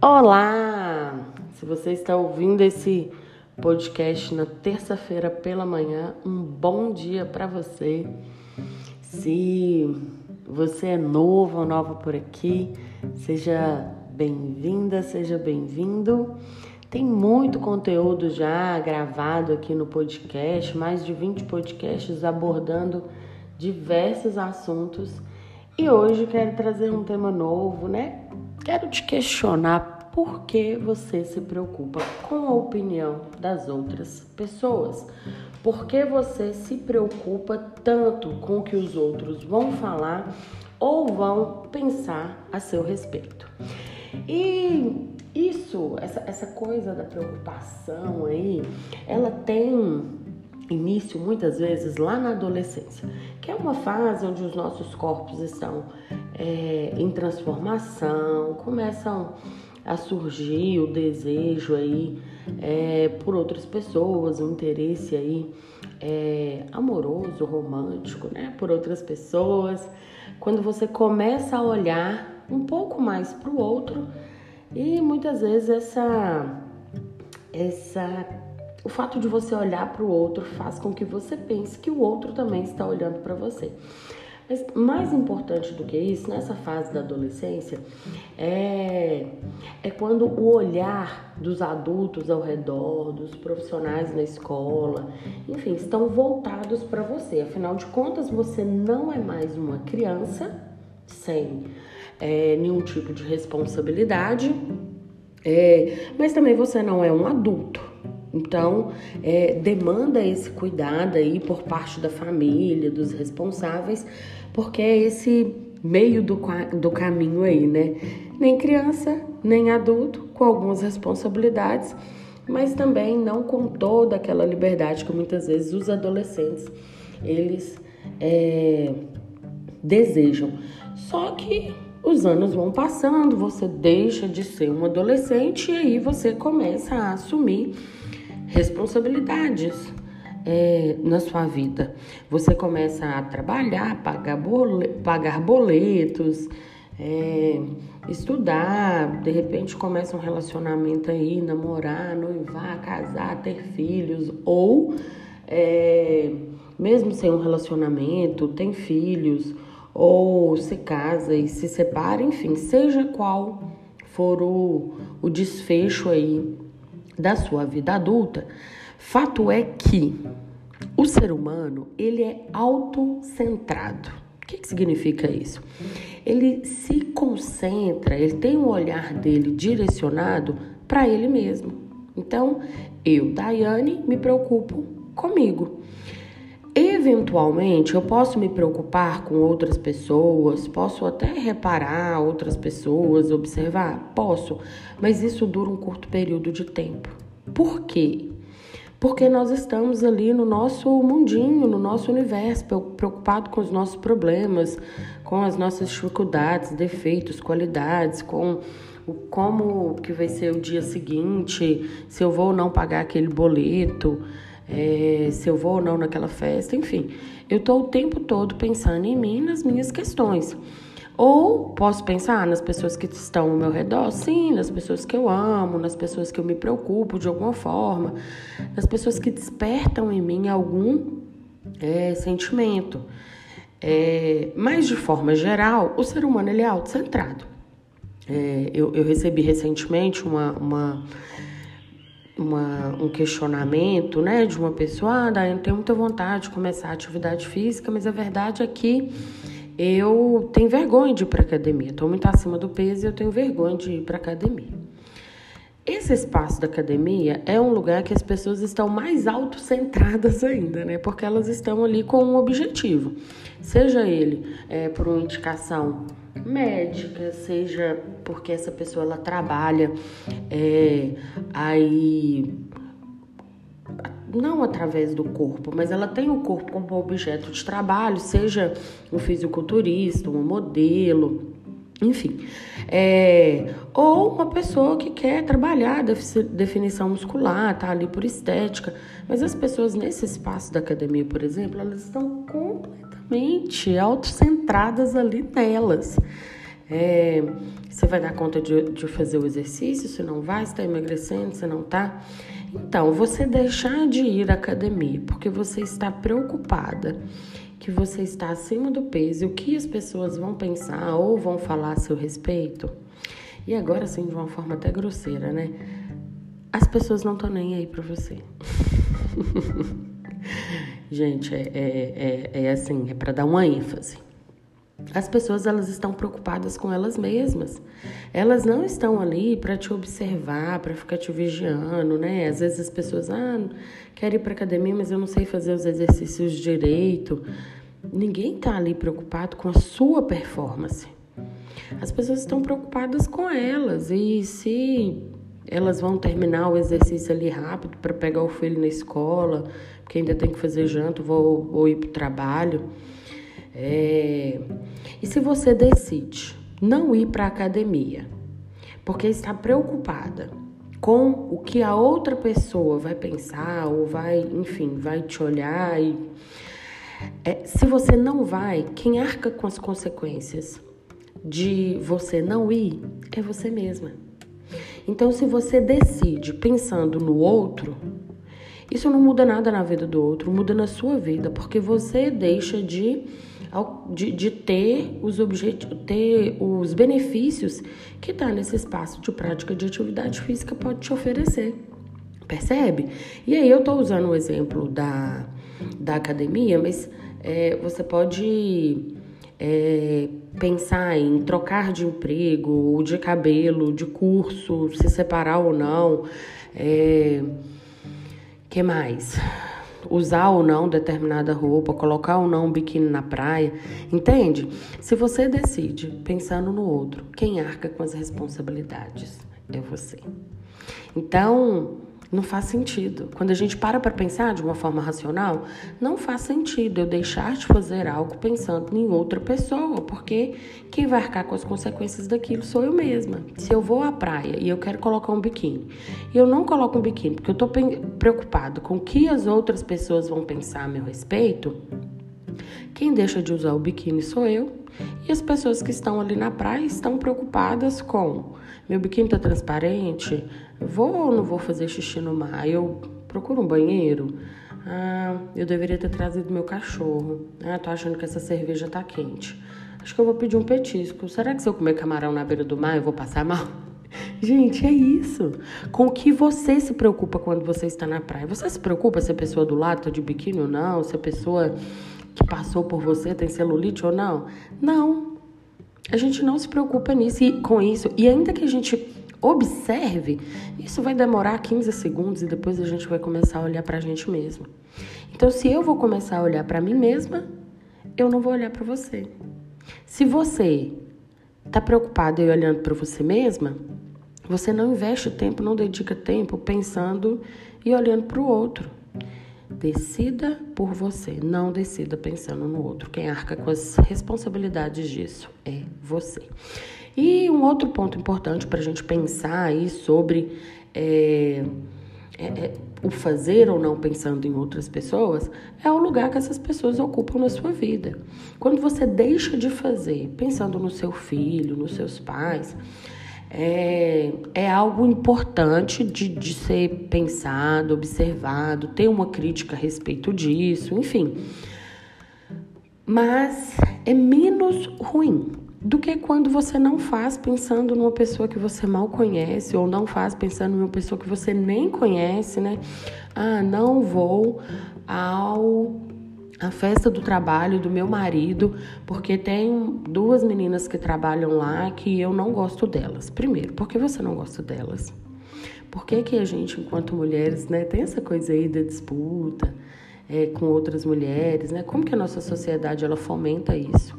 Olá! Se você está ouvindo esse podcast na terça-feira pela manhã, um bom dia para você. Se você é novo ou nova por aqui, seja bem-vinda, seja bem-vindo. Tem muito conteúdo já gravado aqui no podcast, mais de 20 podcasts abordando diversos assuntos. E hoje quero trazer um tema novo, né? Quero te questionar por que você se preocupa com a opinião das outras pessoas. Por que você se preocupa tanto com o que os outros vão falar ou vão pensar a seu respeito? E isso, essa, essa coisa da preocupação aí, ela tem início muitas vezes lá na adolescência, que é uma fase onde os nossos corpos estão é, em transformação, começam a surgir o desejo aí é, por outras pessoas, o interesse aí é, amoroso, romântico, né, por outras pessoas. Quando você começa a olhar um pouco mais para o outro e muitas vezes essa essa o fato de você olhar para o outro faz com que você pense que o outro também está olhando para você. Mas mais importante do que isso, nessa fase da adolescência, é, é quando o olhar dos adultos ao redor, dos profissionais na escola, enfim, estão voltados para você. Afinal de contas, você não é mais uma criança sem é, nenhum tipo de responsabilidade, é, mas também você não é um adulto. Então, é, demanda esse cuidado aí por parte da família, dos responsáveis, porque é esse meio do, do caminho aí, né? Nem criança, nem adulto, com algumas responsabilidades, mas também não com toda aquela liberdade que muitas vezes os adolescentes eles é, desejam. Só que os anos vão passando, você deixa de ser um adolescente e aí você começa a assumir responsabilidades é, na sua vida. Você começa a trabalhar, pagar, pagar boletos, é, estudar, de repente começa um relacionamento aí, namorar, noivar, casar, ter filhos, ou é, mesmo sem um relacionamento, tem filhos, ou se casa e se separa, enfim, seja qual for o, o desfecho aí da sua vida adulta, fato é que o ser humano ele é autocentrado. O que, que significa isso? Ele se concentra, ele tem o um olhar dele direcionado para ele mesmo. Então, eu, Daiane, me preocupo comigo. Eventualmente, eu posso me preocupar com outras pessoas, posso até reparar outras pessoas, observar? Posso, mas isso dura um curto período de tempo. Por quê? Porque nós estamos ali no nosso mundinho, no nosso universo, preocupado com os nossos problemas, com as nossas dificuldades, defeitos, qualidades, com o como que vai ser o dia seguinte, se eu vou ou não pagar aquele boleto é, se eu vou ou não naquela festa, enfim. Eu estou o tempo todo pensando em mim, nas minhas questões. Ou posso pensar nas pessoas que estão ao meu redor, sim, nas pessoas que eu amo, nas pessoas que eu me preocupo de alguma forma, nas pessoas que despertam em mim algum é, sentimento. É, mas de forma geral, o ser humano ele é autocentrado. É, eu, eu recebi recentemente uma, uma uma, um questionamento, né, de uma pessoa, ah, eu tenho muita vontade de começar a atividade física, mas a verdade é que eu tenho vergonha de ir para academia. Estou muito acima do peso e eu tenho vergonha de ir para academia. Esse espaço da academia é um lugar que as pessoas estão mais autocentradas ainda, né? Porque elas estão ali com um objetivo, seja ele é, por uma indicação médica, seja porque essa pessoa ela trabalha é, aí não através do corpo, mas ela tem o corpo como objeto de trabalho, seja um fisiculturista, um modelo, enfim. É, ou uma pessoa que quer trabalhar definição muscular, tá ali por estética. Mas as pessoas nesse espaço da academia, por exemplo, elas estão completamente autocentradas ali nelas. É, você vai dar conta de, de fazer o exercício? Se não vai, está emagrecendo, se não tá? Então, você deixar de ir à academia porque você está preocupada que você está acima do peso e o que as pessoas vão pensar ou vão falar a seu respeito. E agora, assim, de uma forma até grosseira, né? As pessoas não estão nem aí para você. Gente, é, é, é, é assim, é para dar uma ênfase. As pessoas elas estão preocupadas com elas mesmas. Elas não estão ali para te observar, para ficar te vigiando, né? Às vezes as pessoas, ah, quero ir para academia, mas eu não sei fazer os exercícios direito. Ninguém está ali preocupado com a sua performance. As pessoas estão preocupadas com elas e se elas vão terminar o exercício ali rápido para pegar o filho na escola, porque ainda tem que fazer janta, vou, vou ir para o trabalho. É... E se você decide não ir para a academia, porque está preocupada com o que a outra pessoa vai pensar ou vai, enfim, vai te olhar e é, se você não vai, quem arca com as consequências de você não ir é você mesma. Então, se você decide pensando no outro, isso não muda nada na vida do outro, muda na sua vida, porque você deixa de, de, de ter, os ter os benefícios que está nesse espaço de prática de atividade física pode te oferecer. Percebe? E aí eu estou usando o exemplo da, da academia, mas é, você pode é, pensar em trocar de emprego, de cabelo, de curso, se separar ou não. É, que mais? Usar ou não determinada roupa, colocar ou não um biquíni na praia, entende? Se você decide pensando no outro, quem arca com as responsabilidades é você. Então, não faz sentido. Quando a gente para para pensar de uma forma racional, não faz sentido eu deixar de fazer algo pensando em outra pessoa, porque quem vai arcar com as consequências daquilo sou eu mesma. Se eu vou à praia e eu quero colocar um biquíni, e eu não coloco um biquíni porque eu estou preocupado com o que as outras pessoas vão pensar a meu respeito, quem deixa de usar o biquíni sou eu. E as pessoas que estão ali na praia estão preocupadas com meu biquíni tá transparente? Vou ou não vou fazer xixi no mar? Eu procuro um banheiro? Ah, eu deveria ter trazido meu cachorro. Ah, tô achando que essa cerveja tá quente. Acho que eu vou pedir um petisco. Será que se eu comer camarão na beira do mar eu vou passar mal? Gente, é isso. Com o que você se preocupa quando você está na praia? Você se preocupa se a pessoa do lado tá de biquíni ou não? Se a pessoa que passou por você tem celulite ou não? Não. A gente não se preocupa nisso com isso. E ainda que a gente observe, isso vai demorar 15 segundos e depois a gente vai começar a olhar para a gente mesmo. Então, se eu vou começar a olhar para mim mesma, eu não vou olhar para você. Se você está preocupado e olhando para você mesma, você não investe tempo, não dedica tempo pensando e olhando para o outro. Decida por você, não decida pensando no outro. Quem arca com as responsabilidades disso é você. E um outro ponto importante para a gente pensar aí sobre é, é, é, o fazer ou não pensando em outras pessoas é o lugar que essas pessoas ocupam na sua vida. Quando você deixa de fazer pensando no seu filho, nos seus pais, é, é algo importante de, de ser pensado, observado, ter uma crítica a respeito disso, enfim. Mas é menos ruim do que quando você não faz pensando numa pessoa que você mal conhece ou não faz pensando numa pessoa que você nem conhece, né? Ah, não vou ao a festa do trabalho do meu marido, porque tem duas meninas que trabalham lá que eu não gosto delas. Primeiro, por que você não gosta delas? Por que, que a gente, enquanto mulheres, né, tem essa coisa aí da disputa é, com outras mulheres, né? Como que a nossa sociedade ela fomenta isso?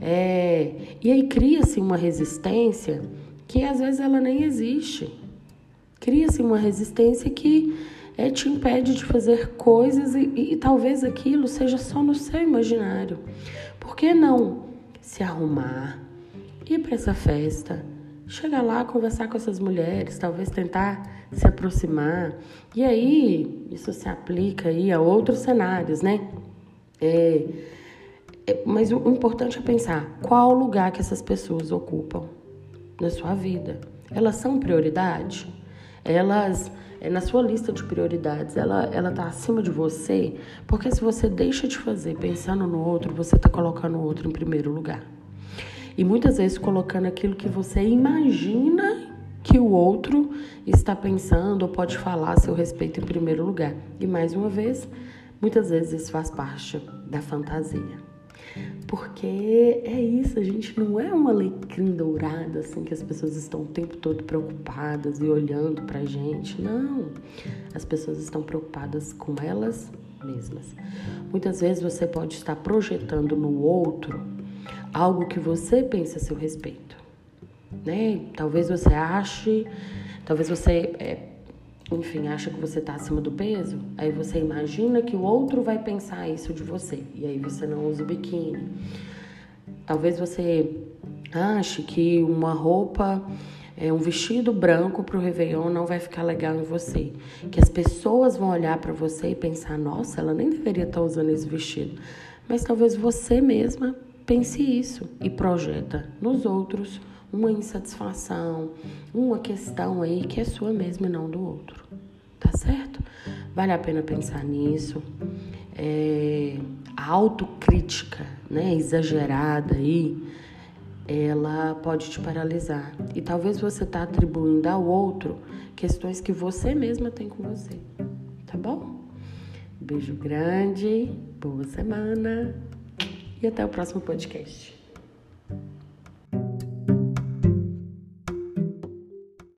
É, e aí cria-se uma resistência que às vezes ela nem existe. Cria-se uma resistência que é, te impede de fazer coisas e, e, talvez aquilo seja só no seu imaginário. Por que não se arrumar, ir para essa festa, chegar lá, conversar com essas mulheres, talvez tentar se aproximar? E aí, isso se aplica aí a outros cenários, né? É, é, mas o importante é pensar qual lugar que essas pessoas ocupam na sua vida. Elas são prioridade? Elas é, na sua lista de prioridades, ela ela tá acima de você, porque se você deixa de fazer pensando no outro, você está colocando o outro em primeiro lugar. E muitas vezes colocando aquilo que você imagina que o outro está pensando ou pode falar a seu respeito em primeiro lugar. E mais uma vez, muitas vezes isso faz parte da fantasia. Porque é isso, a gente não é uma alecrim dourada, assim, que as pessoas estão o tempo todo preocupadas e olhando pra gente. Não. As pessoas estão preocupadas com elas mesmas. Muitas vezes você pode estar projetando no outro algo que você pensa a seu respeito. Né? Talvez você ache, talvez você é, enfim, acha que você está acima do peso, aí você imagina que o outro vai pensar isso de você, e aí você não usa o biquíni. Talvez você ache que uma roupa, é, um vestido branco para o Réveillon não vai ficar legal em você. Que as pessoas vão olhar para você e pensar: nossa, ela nem deveria estar tá usando esse vestido. Mas talvez você mesma pense isso e projeta nos outros uma insatisfação, uma questão aí que é sua mesma e não do outro. Tá certo? Vale a pena pensar nisso. É, a autocrítica, né, exagerada aí, ela pode te paralisar. E talvez você tá atribuindo ao outro questões que você mesma tem com você. Tá bom? Beijo grande, boa semana e até o próximo podcast.